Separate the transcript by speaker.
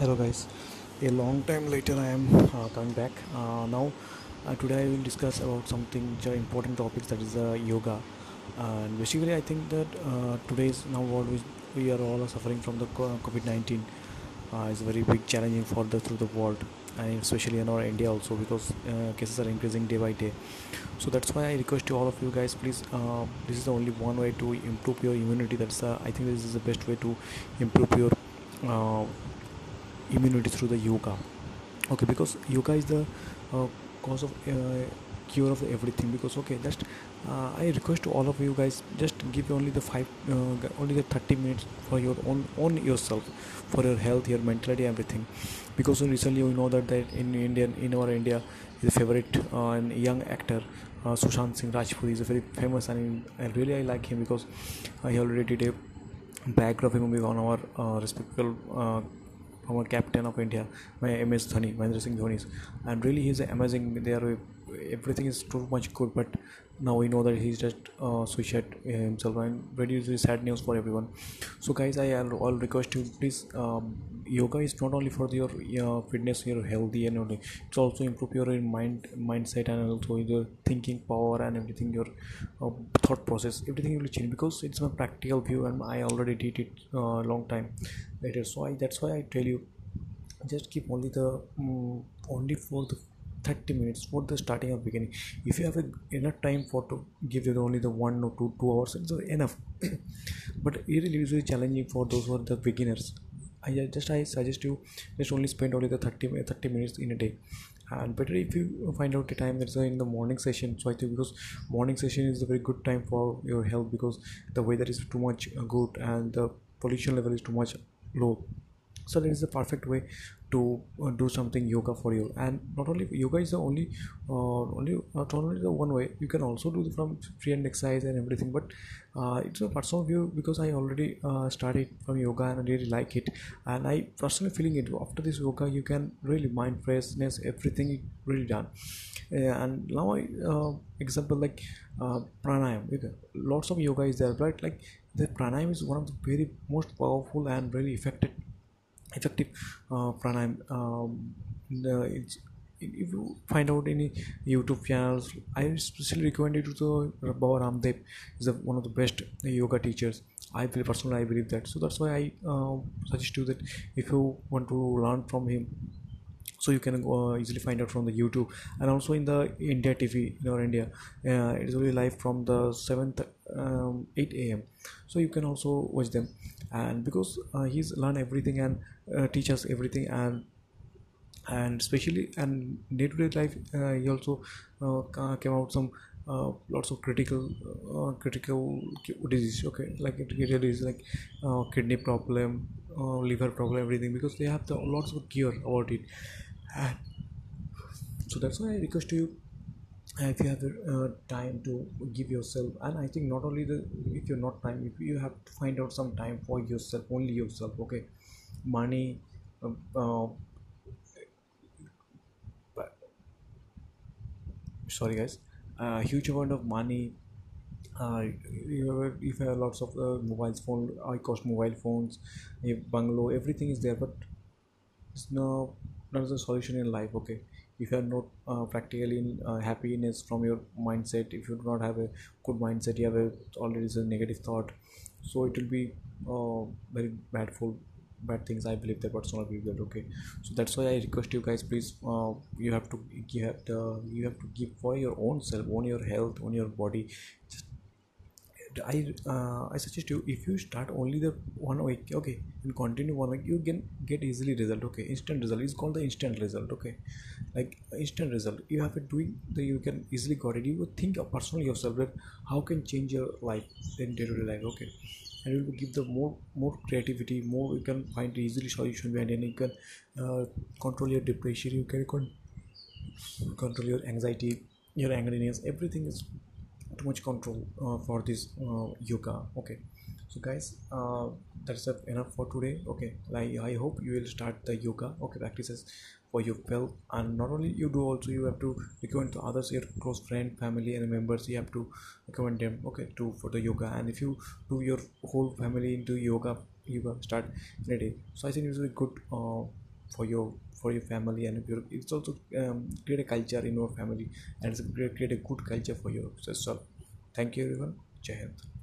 Speaker 1: Hello guys, a long time later I am uh, coming back. Uh, now uh, today I will discuss about something which are important topics that is uh, yoga. And basically I think that uh, today's now world we, we are all suffering from the COVID nineteen. Uh, is a very big challenging for the through the world and especially in our India also because uh, cases are increasing day by day. So that's why I request to all of you guys, please. This is the only one way to improve your immunity. That's I think this is the best way to improve your immunity through the yoga. Okay because yoga is the uh, cause of uh, cure of everything. Because okay just uh, i request to all of you guys just give only the five uh, only the 30 minutes for your own on yourself for your health your mentality everything. Because recently you know that, that in indian in our india a favorite uh, and young actor uh, sushant singh rajput is a very famous and I really i like him because uh, he already did a biography movie on our uh, respectable uh, former captain of India, my MS Dhoni, Mahendra Singh Dhoni, and really he's amazing. There, everything is too much good, but now we know that he's just uh, suicide himself, and very sad news for everyone. So guys, I all request you please. Um, yoga is not only for your uh, fitness, your healthy, and only it's also improve your mind mindset and also your thinking power and everything, your uh, thought process, everything will change because it's my practical view, and I already did it a uh, long time later. So I that's why I tell you just keep only the um, only for the 30 minutes for the starting or beginning. If you have a, enough time for to give you only the one or two two hours it's enough. But it it is challenging for those who are the beginners. I just i suggest you just only spend only the 30 30 minutes in a day. And better if you find out the time that's in the morning session. So i think because morning session is a very good time for your health because the weather is too much good and the pollution level is too much 路。So that is the perfect way to uh, do something yoga for you. And not only yoga is the only uh, only not only the one way. You can also do from free and exercise and everything but uh, it's a personal view because i already uh, started from yoga and i really like it. And i personally feeling it after this yoga you can really mind freshness everything really done. Uh, and now i uh, example like pranayam. Lots of yoga is there but like the pranayam is one of the very most powerful and really effective effective uh, pranayam um, the, if you find out any youtube channels i especially recommend it to the Baba Ramdev. Is a, one of the best yoga teachers. I feel personally i believe that. So that's why i uh, suggest you that if you want to learn from him so you can uh, easily find out from the youtube. And also in the india tv in our india uh, it is only live from the 7th um, 8 a.m so you can also watch them and because uh, he's learned everything and uh, teach us everything and and especially and day-to-day life uh, he also uh, came out some uh, lots of critical uh, critical disease okay? Like critical disease like uh, kidney problem uh, liver problem everything because they have the lots of cure about it. And so that's why i request you if you have uh, time to give yourself and i think not only the if you're not time if you have to find out some time for yourself only yourself okay? Money uh, uh, sorry guys. A huge amount of money uh, if you have lots of uh, mobile phone high cost mobile phones bungalow everything is there but it's no not the solution in life okay if you are not uh, practically in uh, happiness from your mindset if you do not have a good mindset you have a already a negative thought so it will be uh, very bad for bad things i believe that personal believe that okay? So that's why i request you guys please uh, you have to you have to you have to give for your own self on your health on your body just I uh, I suggest you if you start only the one week okay and continue one week you can get easily result okay. Instant result is called the instant result okay. Like instant result you have it doing the you can easily got it. You think personally yourself that how can change your life in day-to-day life okay. And it will give the more more creativity more you can find easily solution behind and you can uh, control your depression you can con- control your anxiety your angriness everything is too much control uh, for this uh, yoga. Okay. So guys uh, that's enough for today. Okay. Like i hope you will start the yoga okay practices for your health and not only you do also you have to recommend to others your close friend family and members. You have to recommend them okay to for the yoga. And if you do your whole family into yoga yoga start in a day. So i think it's a good uh, for your for your family and your, it's also um, create a culture in your family and it's create, create a good culture for yourself thank you everyone. Jai hind